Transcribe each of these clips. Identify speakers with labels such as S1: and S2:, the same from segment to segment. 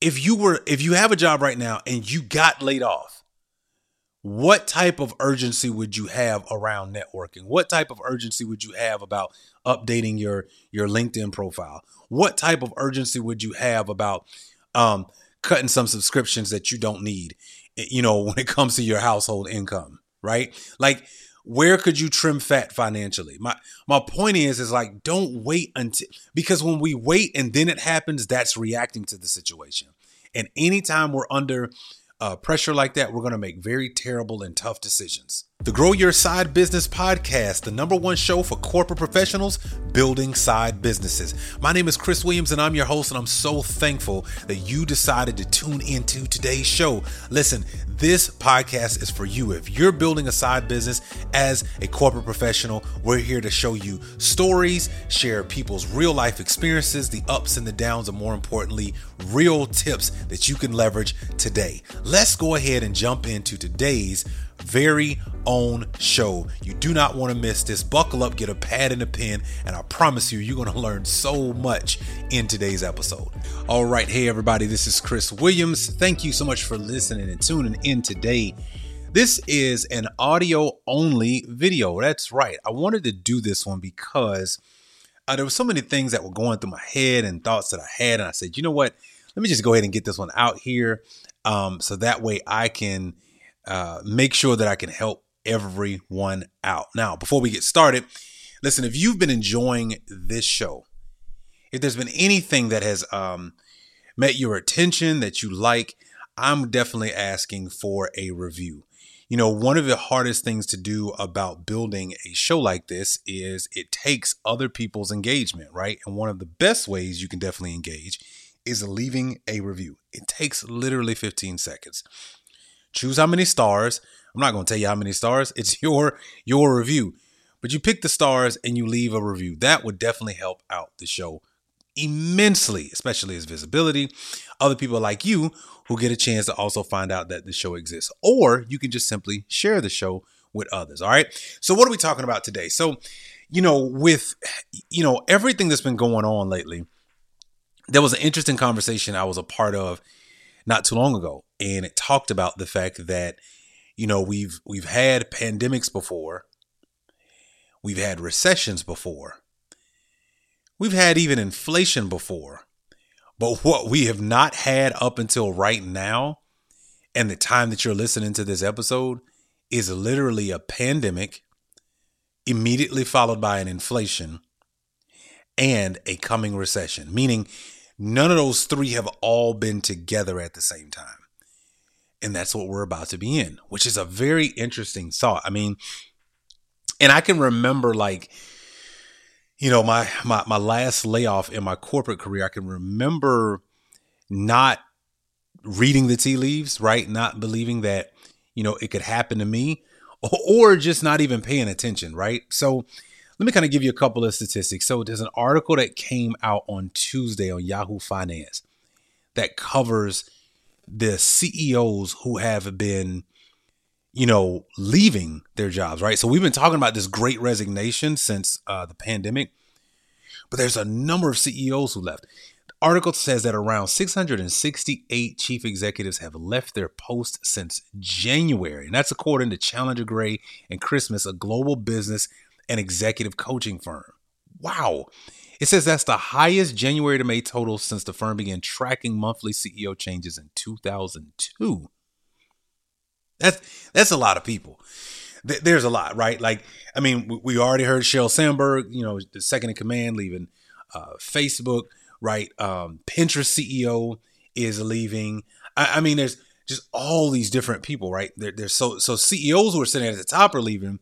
S1: if you were if you have a job right now and you got laid off, what type of urgency would you have around networking? What type of urgency would you have about updating your your LinkedIn profile? What type of urgency would you have about um, cutting some subscriptions that you don't need? eh, You know, when it comes to your household income, right? Like, where could you trim fat financially? My my point is, is like, don't wait until because when we wait and then it happens, that's reacting to the situation. And anytime we're under uh, pressure like that, we're going to make very terrible and tough decisions. The Grow Your Side Business Podcast, the number one show for corporate professionals building side businesses. My name is Chris Williams, and I'm your host, and I'm so thankful that you decided to tune into today's show. Listen, this podcast is for you. If you're building a side business as a corporate professional, we're here to show you stories, share people's real life experiences, the ups and the downs, and more importantly, real tips that you can leverage today. Let's go ahead and jump into today's very own show. You do not want to miss this. Buckle up, get a pad and a pen, and I promise you, you're going to learn so much in today's episode. All right, hey everybody, this is Chris Williams. Thank you so much for listening and tuning in today. This is an audio only video. That's right. I wanted to do this one because uh, there were so many things that were going through my head and thoughts that I had, and I said, you know what? Let me just go ahead and get this one out here, um, so that way I can uh, make sure that I can help everyone out. Now, before we get started, listen, if you've been enjoying this show, if there's been anything that has um, met your attention that you like, I'm definitely asking for a review. You know, one of the hardest things to do about building a show like this is it takes other people's engagement, right? And one of the best ways you can definitely engage is leaving a review. It takes literally 15 seconds. Choose how many stars. I'm not going to tell you how many stars. It's your your review. But you pick the stars and you leave a review. That would definitely help out the show immensely, especially as visibility. Other people like you who get a chance to also find out that the show exists. Or you can just simply share the show with others. All right. So what are we talking about today? So, you know, with you know, everything that's been going on lately, there was an interesting conversation I was a part of not too long ago. And it talked about the fact that, you know, we've we've had pandemics before. We've had recessions before. We've had even inflation before. But what we have not had up until right now, and the time that you're listening to this episode, is literally a pandemic, immediately followed by an inflation and a coming recession. Meaning, none of those three have all been together at the same time. And that's what we're about to be in, which is a very interesting thought. I mean, and I can remember like, you know, my my my last layoff in my corporate career, I can remember not reading the tea leaves, right? Not believing that, you know, it could happen to me or just not even paying attention, right? So let me kind of give you a couple of statistics. So there's an article that came out on Tuesday on Yahoo Finance that covers the CEOs who have been, you know, leaving their jobs, right? So we've been talking about this great resignation since uh, the pandemic, but there's a number of CEOs who left. The article says that around 668 chief executives have left their post since January, and that's according to Challenger Gray and Christmas, a global business and executive coaching firm. Wow. It says that's the highest January to May total since the firm began tracking monthly CEO changes in 2002. That's that's a lot of people. Th- There's a lot, right? Like, I mean, we- already heard Sheryl Sandberg, you know, the second in command, leaving uh, Facebook, right? Um, Pinterest CEO is leaving. I, I mean, there's just all these different people, right? There, there's so so CEOs who are sitting at the top are leaving,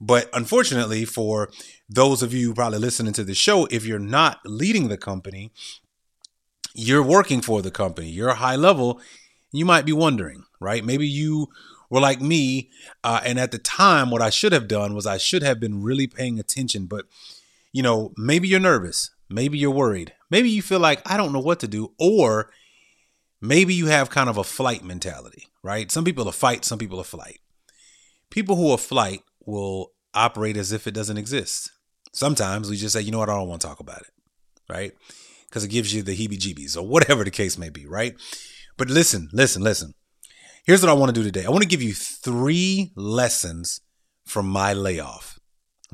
S1: but unfortunately, for those of you probably listening to the show, if you're not leading the company, you're working for the company, you're high level, you might be wondering, right? Maybe you were like me. Uh, and at the time, what I should have done was I should have been really paying attention. But, you know, maybe you're nervous. Maybe you're worried. Maybe you feel like I don't know what to do. Or maybe you have kind of a flight mentality, right? Some people are fight, some people are flight. People who are flight will operate as if it doesn't exist. Sometimes we just say, you know what, I don't want to talk about it, right? because it gives you the heebie jeebies or whatever the case may be, right? But listen, listen, listen. Here's what I want to do today I want to give you three lessons from my layoff.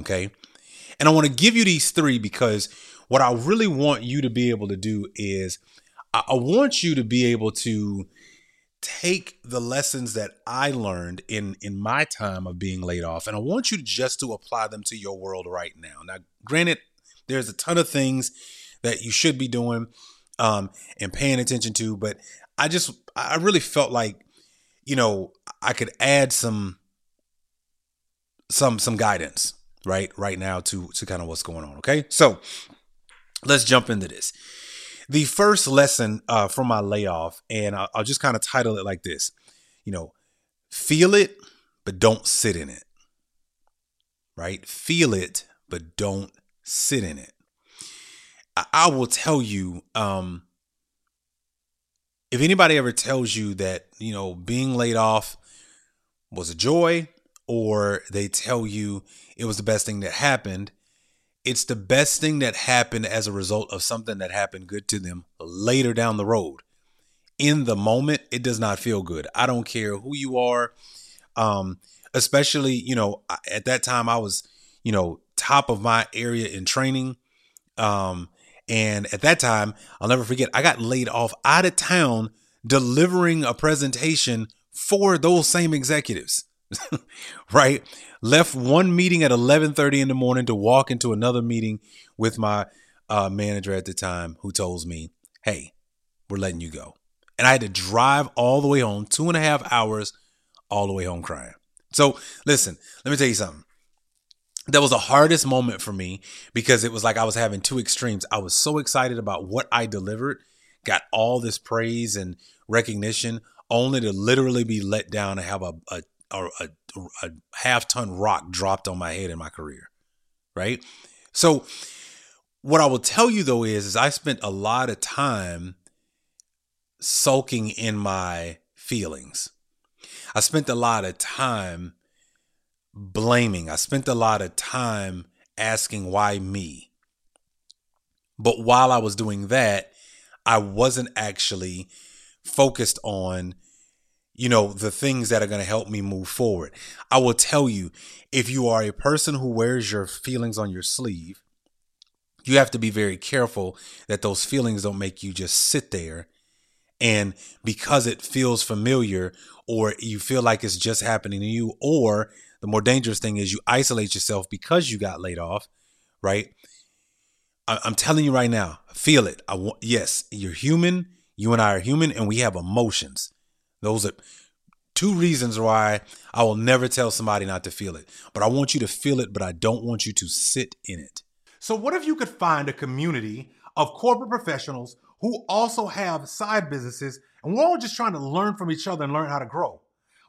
S1: Okay. And I want to give you these three because what I really want you to be able to do is I want you to be able to take the lessons that I learned in in my time of being laid off and I want you just to apply them to your world right now. Now, granted, there's a ton of things that you should be doing um, and paying attention to, but I just I really felt like you know I could add some some some guidance right right now to to kind of what's going on. Okay, so let's jump into this. The first lesson uh, from my layoff, and I'll, I'll just kind of title it like this: you know, feel it, but don't sit in it. Right? Feel it, but don't sit in it. I, I will tell you, um, if anybody ever tells you that you know being laid off was a joy, or they tell you it was the best thing that happened, it's the best thing that happened as a result of something that happened good to them later down the road. In the moment, it does not feel good. I don't care who you are. Um, especially, you know, at that time I was, you know, top of my area in training. Um, and at that time, I'll never forget, I got laid off out of town delivering a presentation for those same executives. right? Left one meeting at 11:30 in the morning to walk into another meeting with my uh, manager at the time, who told me, "Hey, we're letting you go," and I had to drive all the way home, two and a half hours, all the way home crying. So, listen, let me tell you something. That was the hardest moment for me because it was like I was having two extremes. I was so excited about what I delivered, got all this praise and recognition, only to literally be let down and have a, a a, a, a half ton rock dropped on my head in my career, right? So, what I will tell you though is, is I spent a lot of time sulking in my feelings. I spent a lot of time blaming. I spent a lot of time asking why me. But while I was doing that, I wasn't actually focused on you know, the things that are going to help me move forward. I will tell you, if you are a person who wears your feelings on your sleeve, you have to be very careful that those feelings don't make you just sit there and because it feels familiar or you feel like it's just happening to you or the more dangerous thing is you isolate yourself because you got laid off, right? I'm telling you right now, feel it. I want yes, you're human. You and I are human and we have emotions. Those are two reasons why I will never tell somebody not to feel it. But I want you to feel it, but I don't want you to sit in it.
S2: So, what if you could find a community of corporate professionals who also have side businesses and we're all just trying to learn from each other and learn how to grow?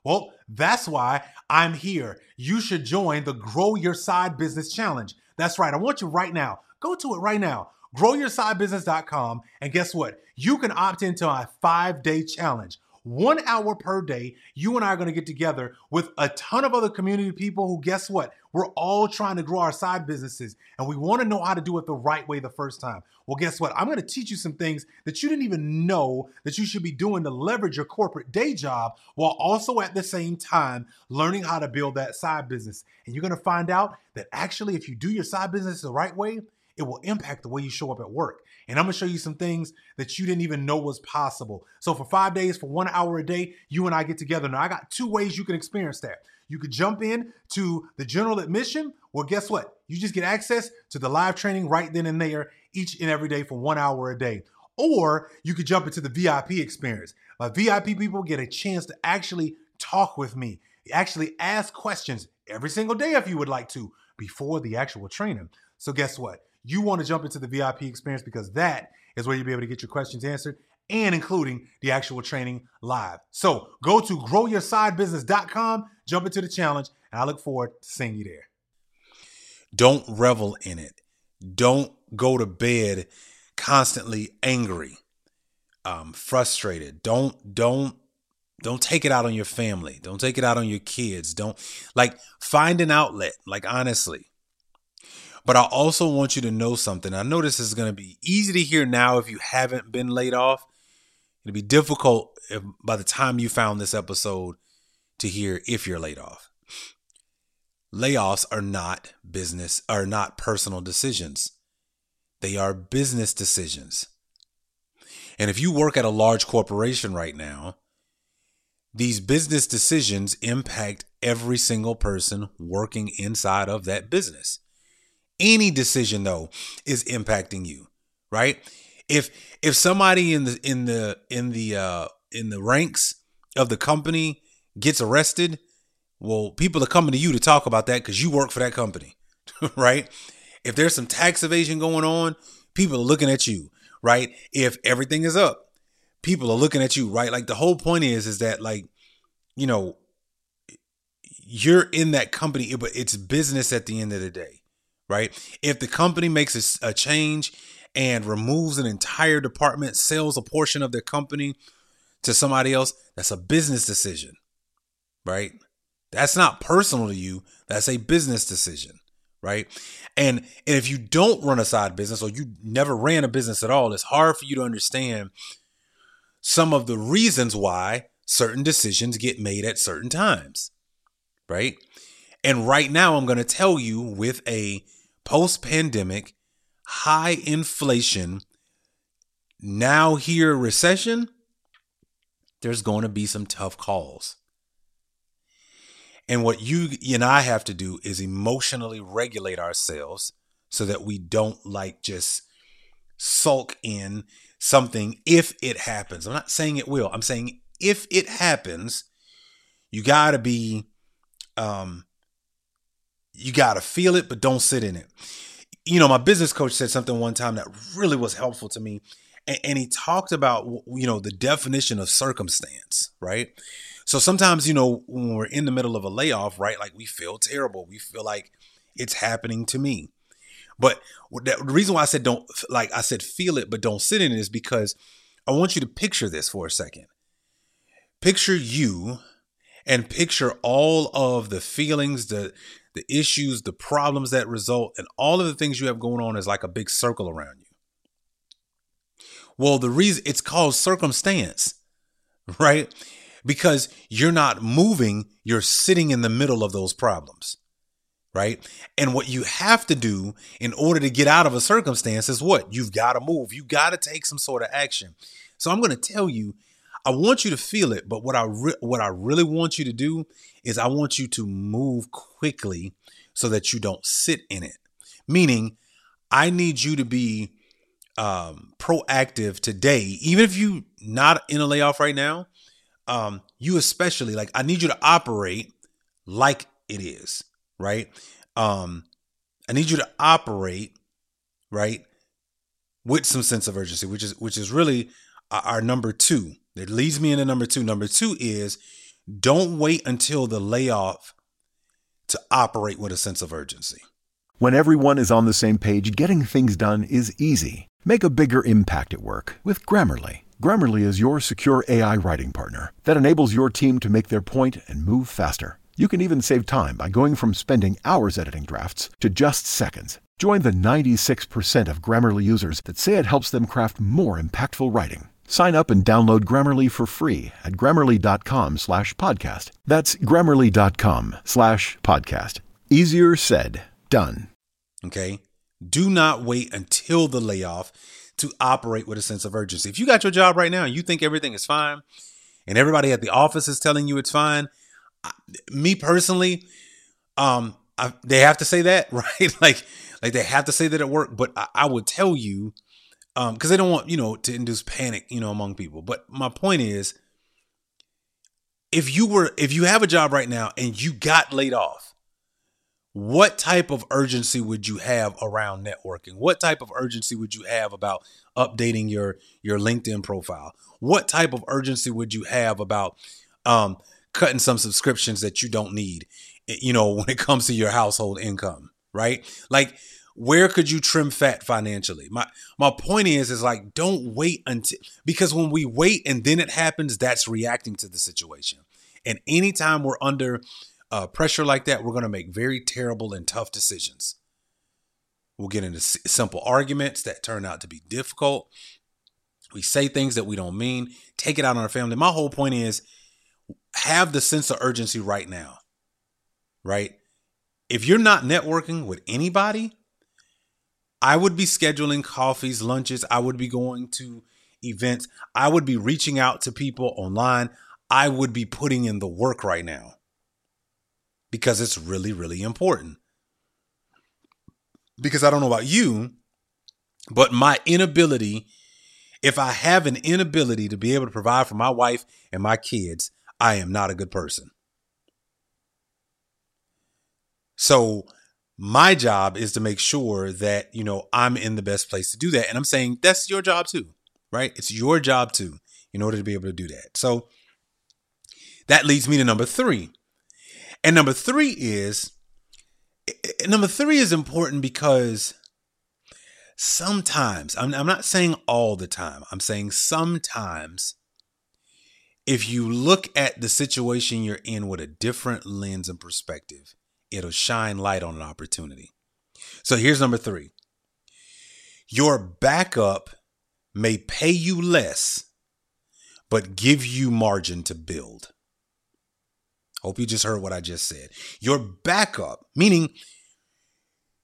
S2: Well, that's why I'm here. You should join the Grow Your Side Business Challenge. That's right. I want you right now. Go to it right now. GrowYourSideBusiness.com. And guess what? You can opt into a five day challenge one hour per day, you and I are going to get together with a ton of other community people who, guess what? We're all trying to grow our side businesses and we want to know how to do it the right way the first time. Well, guess what? I'm going to teach you some things that you didn't even know that you should be doing to leverage your corporate day job while also at the same time learning how to build that side business. And you're going to find out that actually, if you do your side business the right way, it will impact the way you show up at work. And I'm gonna show you some things that you didn't even know was possible. So for five days, for one hour a day, you and I get together. Now I got two ways you can experience that. You could jump in to the general admission. Well, guess what? You just get access to the live training right then and there each and every day for one hour a day. Or you could jump into the VIP experience. My VIP people get a chance to actually talk with me, actually ask questions every single day if you would like to before the actual training. So guess what? You want to jump into the VIP experience because that is where you'll be able to get your questions answered and including the actual training live. So go to growyoursidebusiness.com, jump into the challenge, and I look forward to seeing you there.
S1: Don't revel in it. Don't go to bed constantly angry, um, frustrated. Don't don't don't take it out on your family. Don't take it out on your kids. Don't like find an outlet. Like honestly, But I also want you to know something. I know this is going to be easy to hear now if you haven't been laid off. It'll be difficult if, by the time you found this episode to hear if you're laid off. Layoffs are not business, are not personal decisions. They are business decisions. And if you work at a large corporation right now, these business decisions impact every single person working inside of that business. Any decision though is impacting you, right? If if somebody in the in the in the uh in the ranks of the company gets arrested, well, people are coming to you to talk about that cuz you work for that company, right? If there's some tax evasion going on, people are looking at you, right? If everything is up, people are looking at you, right? Like the whole point is is that like you know you're in that company, but it's business at the end of the day, right? If the company makes a, a change and removes an entire department, sells a portion of their company to somebody else, that's a business decision, right? That's not personal to you. That's a business decision, right? And and if you don't run a side business or you never ran a business at all, it's hard for you to understand some of the reasons why certain decisions get made at certain times right? And right now, I'm going to tell you with a post pandemic, high inflation, now here recession, there's going to be some tough calls. And what you and I have to do is emotionally regulate ourselves so that we don't like just sulk in something if it happens. I'm not saying it will. I'm saying if it happens, you got to be um, you got to feel it, but don't sit in it. You know, my business coach said something one time that really was helpful to me. And, and he talked about, you know, the definition of circumstance, right? So sometimes, you know, when we're in the middle of a layoff, right, like we feel terrible. We feel like it's happening to me. But the reason why I said don't, like I said, feel it, but don't sit in it is because I want you to picture this for a second. Picture you and picture all of the feelings, the the issues, the problems that result, and all of the things you have going on is like a big circle around you. Well, the reason it's called circumstance, right? Because you're not moving, you're sitting in the middle of those problems, right? And what you have to do in order to get out of a circumstance is what? You've got to move, you got to take some sort of action. So I'm going to tell you I want you to feel it, but what I re- what I really want you to do is I want you to move quickly so that you don't sit in it. Meaning, I need you to be um, proactive today, even if you not in a layoff right now. Um, you especially like I need you to operate like it is, right? Um, I need you to operate right with some sense of urgency, which is which is really our number two that leads me into number two. Number two is don't wait until the layoff to operate with a sense of urgency.
S3: When everyone is on the same page, getting things done is easy. Make a bigger impact at work with Grammarly. Grammarly is your secure AI writing partner that enables your team to make their point and move faster. You can even save time by going from spending hours editing drafts to just seconds. Join the 96% of Grammarly users that say it helps them craft more impactful writing. Sign up and download Grammarly for free at grammarly.com slash podcast. That's grammarly.com slash podcast. Easier said, done.
S1: Okay. Do not wait until the layoff to operate with a sense of urgency. If you got your job right now and you think everything is fine and everybody at the office is telling you it's fine, me personally, um, I, they have to say that, right? like, like they have to say that at work. But I, I would tell you um because they don't want you know to induce panic you know among people. But my point is if you were if you have a job right now and you got laid off what type of urgency would you have around networking? What type of urgency would you have about updating your your linkedin profile? What type of urgency would you have about um cutting some subscriptions that you don't need eh, you know when it comes to your household income right? Like where could you trim fat financially my my point is is like don't wait until because when we wait and then it happens that's reacting to the situation and anytime we're under uh, pressure like that we're going to make very terrible and tough decisions We'll get into s- simple arguments that turn out to be difficult. We say things that we don't mean, take it out on our family. My whole point is have the sense of urgency right now, right? If you're not networking with anybody, I would be scheduling coffees, lunches. I would be going to events. I would be reaching out to people online. I would be putting in the work right now because it's really, really important. Because I don't know about you, but my inability, if I have an inability to be able to provide for my wife and my kids, I am not a good person. So my job is to make sure that, you know, I'm in the best place to do that. And I'm saying that's your job too, right? It's your job too, in order to be able to do that. So that leads me to number three. And number three is number three is important because sometimes, I'm, I'm not saying all the time, I'm saying sometimes if you look at the situation you're in with a different lens and perspective, it'll shine light on an opportunity. So here's number three your backup may pay you less, but give you margin to build. Hope you just heard what I just said. Your backup, meaning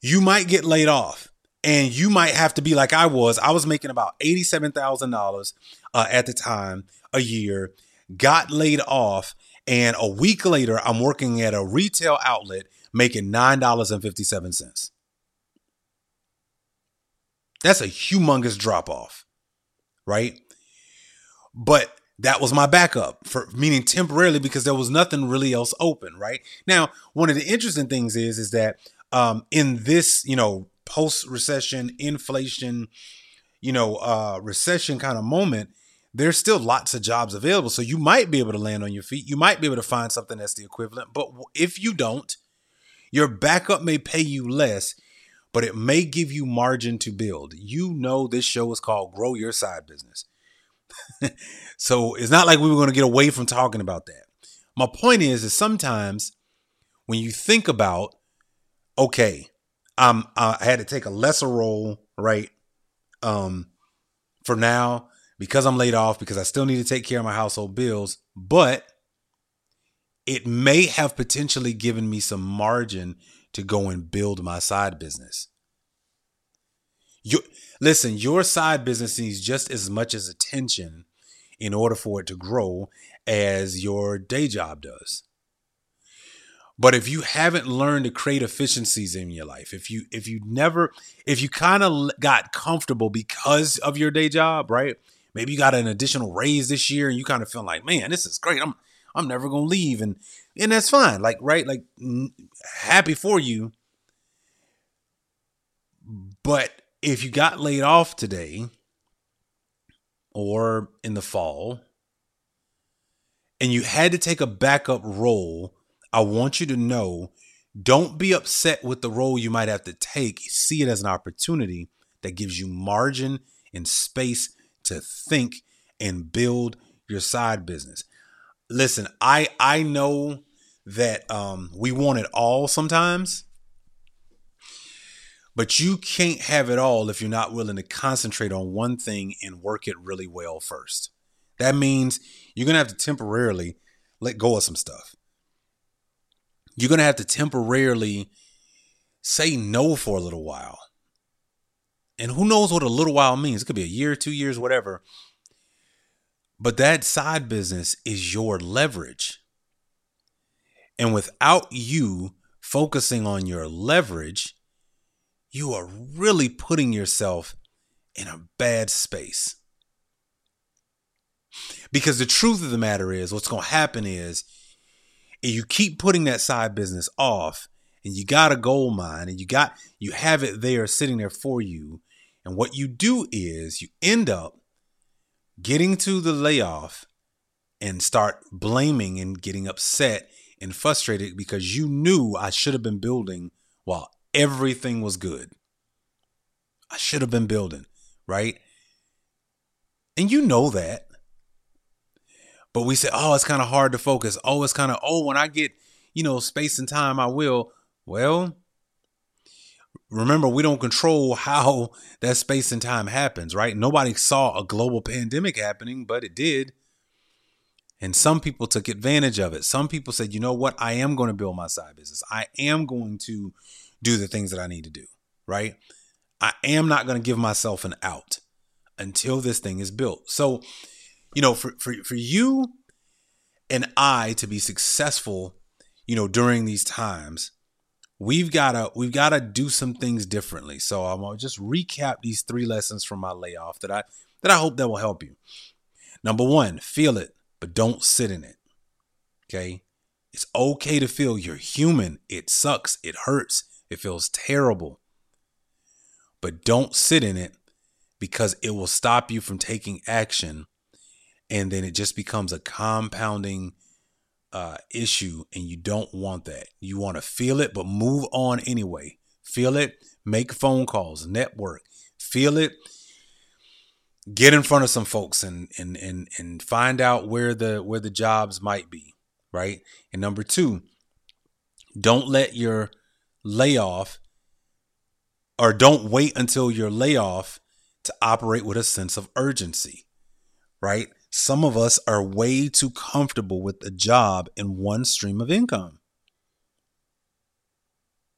S1: you might get laid off and you might have to be like I was. I was making about $87,000 uh, at the time a year, got laid off, and a week later, I'm working at a retail outlet making $9.57. That's a humongous drop off, right? But that was my backup for meaning temporarily because there was nothing really else open, right? Now, one of the interesting things is is that um, in this, you know, post recession, inflation, you know, uh, recession kind of moment, there's still lots of jobs available. So you might be able to land on your feet. You might be able to find something that's the equivalent. But if you don't, your backup may pay you less, but it may give you margin to build. You know, this show is called Grow Your Side Business. so it's not like we were going to get away from talking about that. My point is, is sometimes when you think about, okay, um, I had to take a lesser role, right? Um, for now, because I'm laid off, because I still need to take care of my household bills, but it may have potentially given me some margin to go and build my side business. You listen, your side business needs just as much as attention in order for it to grow as your day job does. But if you haven't learned to create efficiencies in your life, if you if you never if you kind of got comfortable because of your day job, right? Maybe you got an additional raise this year and you kind of feel like, "Man, this is great. I'm I'm never to leave." And and that's fine. Like, right? Like happy for you. But if you got laid off today or in the fall and you had to take a backup role I want you to know don't be upset with the role you might have to take. See it as an opportunity that gives you margin and space to think and build your side business. Listen, I I know that um, we want it all sometimes, but you can't have it all if you're not willing to concentrate on one thing and work it really well first. That means you're gonna have to temporarily let go of some stuff you're to have to temporarily say no for a little while. And who knows what a little while means? It could be a year, two years, whatever. But that side business is your leverage. And without you focusing on your leverage, you are really putting yourself in a bad space. Because the truth of the matter is, what's going to happen is if you keep putting that side business off and you got a gold mine and you got you have it there sitting there for you and what you do is you end up getting to the layoff and start blaming and getting upset and frustrated because you knew I should have been building while everything was good. I should have been building, right? And you know that. But we say, oh, it's kind of hard to focus. Oh, it's kind of, oh, when I get, you know, space and time, I will. Well, remember we don't control how that space and time happens, right? Nobody saw a global pandemic happening, but it did. And some people took advantage of it. Some people said, you know what? I am going to build my side business. I am going to do the things that I need to do, right? I am not going to give myself an out until this thing is built. So, you know, for, for, for you and I to be successful, you know, during these times, we've got to we've got to do some things differently. So I'm gonna just recap these three lessons from my layoff that I that I hope that will help you. Number one, feel it, but don't sit in it. Okay, it's okay to feel. You're human. It sucks. It hurts. It feels terrible. But don't sit in it because it will stop you from taking action, and then it just becomes a compounding uh, issue and you don't want that. You want to feel it, but move on anyway. Feel it, make phone calls, network, feel it, get in front of some folks and and and and find out where the where the jobs might be, right? And number 2, don't let your layoff or don't wait until your layoff to operate with a sense of urgency, right? Some of us are way too comfortable with a job and one stream of income.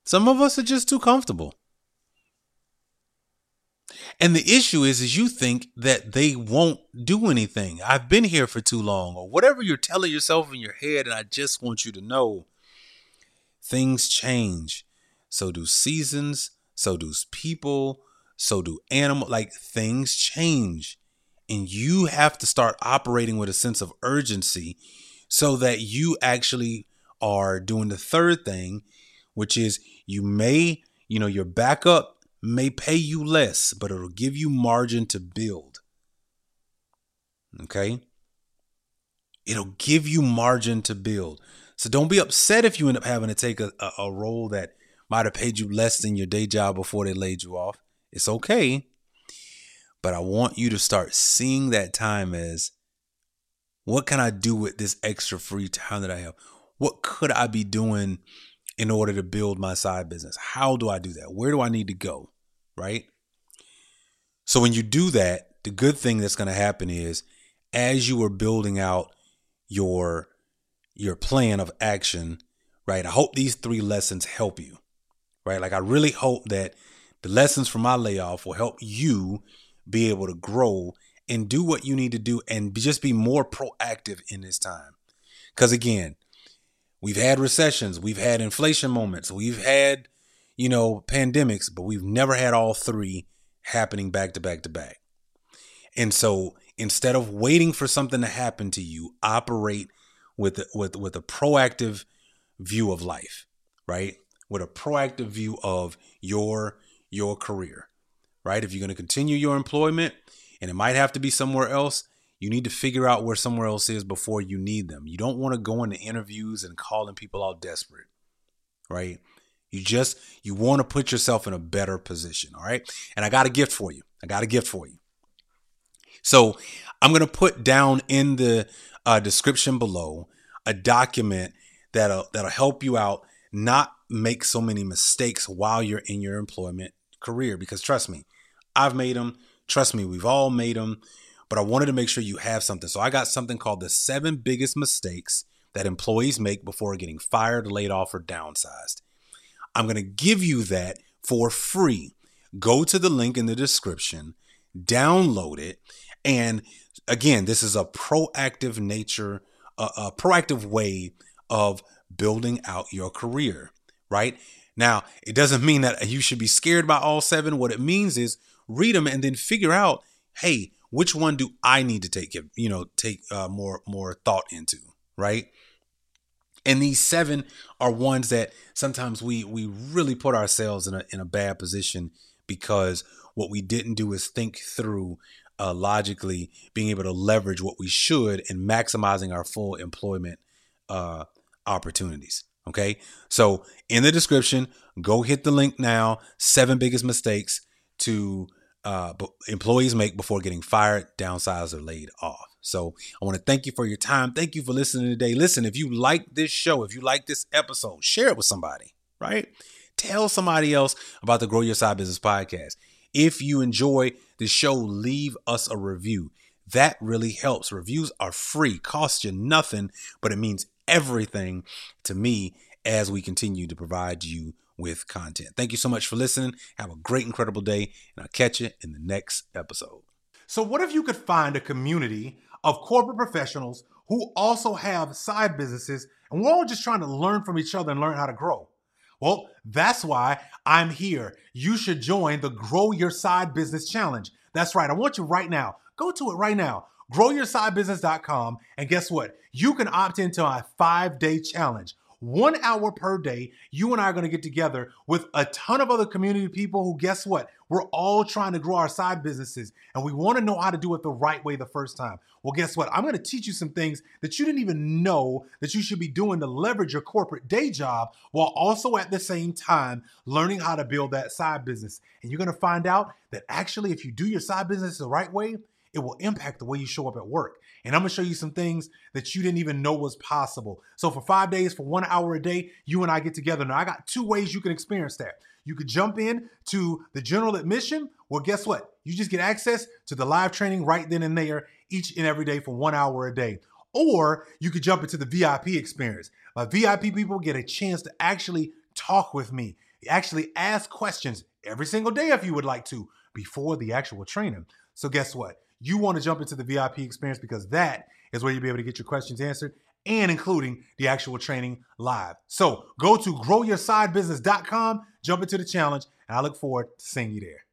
S1: Some of us are just too comfortable. And the issue is is you think that they won't do anything. I've been here for too long or whatever you're telling yourself in your head and I just want you to know things change. So do seasons, so do people, so do animal like things change. And you have to start operating with a sense of urgency so that you actually are doing the third thing, which is you may, you know, your backup may pay you less, but it'll give you margin to build. Okay? It'll give you margin to build. So don't be upset if you end up having to take a, a, a role that might have paid you less than your day job before they laid you off. It's okay but I want you to start seeing that time as what can I do with this extra free time that I have? What could I be doing in order to build my side business? How do I do that? Where do I need to go? Right? So when you do that, the good thing that's going to happen is as you are building out your your plan of action, right? I hope these three lessons help you. Right? Like I really hope that the lessons from my layoff will help you be able to grow and do what you need to do and just be more proactive in this time. Because again, we've had recessions, we've had inflation moments, we've had, you know, pandemics, but we've never had all three happening back to back to back. And so instead of waiting for something to happen to you, operate with with with a proactive view of life, right? With a proactive view of your your career right? If you're going to continue your employment and it might have to be somewhere else, you need to figure out where somewhere else is before you need them. You don't want to go into interviews and calling people out desperate, right? You just you want to put yourself in a better position, all right? And I got a gift for you. I got a gift for you. So I'm going to put down in the uh, description below a document that'll that'll help you out not make so many mistakes while you're in your employment career because trust me I've made them. Trust me, we've all made them. But I wanted to make sure you have something. So I got something called the seven biggest mistakes that employees make before getting fired, laid off, or downsized. I'm going to give you that for free. Go to the link in the description, download it. And again, this is a proactive nature, a, a proactive way of building out your career, right? Now, it doesn't mean that you should be scared by all seven. What it means is read them, and then figure out, hey, which one do I need to take you know take uh, more more thought into, right? And these seven are ones that sometimes we we really put ourselves in a in a bad position because what we didn't do is think through uh, logically being able to leverage what we should and maximizing our full employment uh, opportunities. Okay, so in the description, go hit the link now. Seven biggest mistakes to uh, employees make before getting fired, downsized, or laid off. So I want to thank you for your time. Thank you for listening today. Listen, if you like this show, if you like this episode, share it with somebody, right?
S4: tell somebody else about the Grow Your Side Business podcast. If you enjoy the show, leave us a review. That really helps. Reviews are free, cost you nothing, but it means everything to me as we continue to provide you with content. Thank you so much for listening. Have a great, incredible day, and I'll catch you in the next episode.
S1: So, what if you could find a community of corporate professionals who also have side businesses and we're all just trying to learn from each other and learn how to grow? Well, that's why I'm here. You should join the Grow Your Side Business Challenge. That's right. I want you right now. Go to it right now. GrowYourSideBusiness.com. And guess what? You can opt into a five day challenge one hour per day, you and I are going to get together with a ton of other community people who, guess what? We're all trying to grow our side businesses and we want to know how to do it the right way the first time. Well, guess what? I'm going to teach you some things that you didn't even know that you should be doing to leverage your corporate day job while also at the same time learning how to build that side business. And you're going to find out that actually, if you do your side business the right way, it will impact the way you show up at work. And I'm gonna show you some things that you didn't even know was possible. So for five days, for one hour a day, you and I get together. Now I got two ways you can experience that. You could jump in to the general admission. Well, guess what? You just get access to the live training right then and there each and every day for one hour a day. Or you could jump into the VIP experience. My VIP people get a chance to actually talk with me, actually ask questions every single day if you would like to before the actual training. So guess what? You want to jump into the VIP experience because that is where you'll be able to get your questions answered and including the actual training live. So go to growyoursidebusiness.com, jump into the challenge, and I look forward to seeing you there.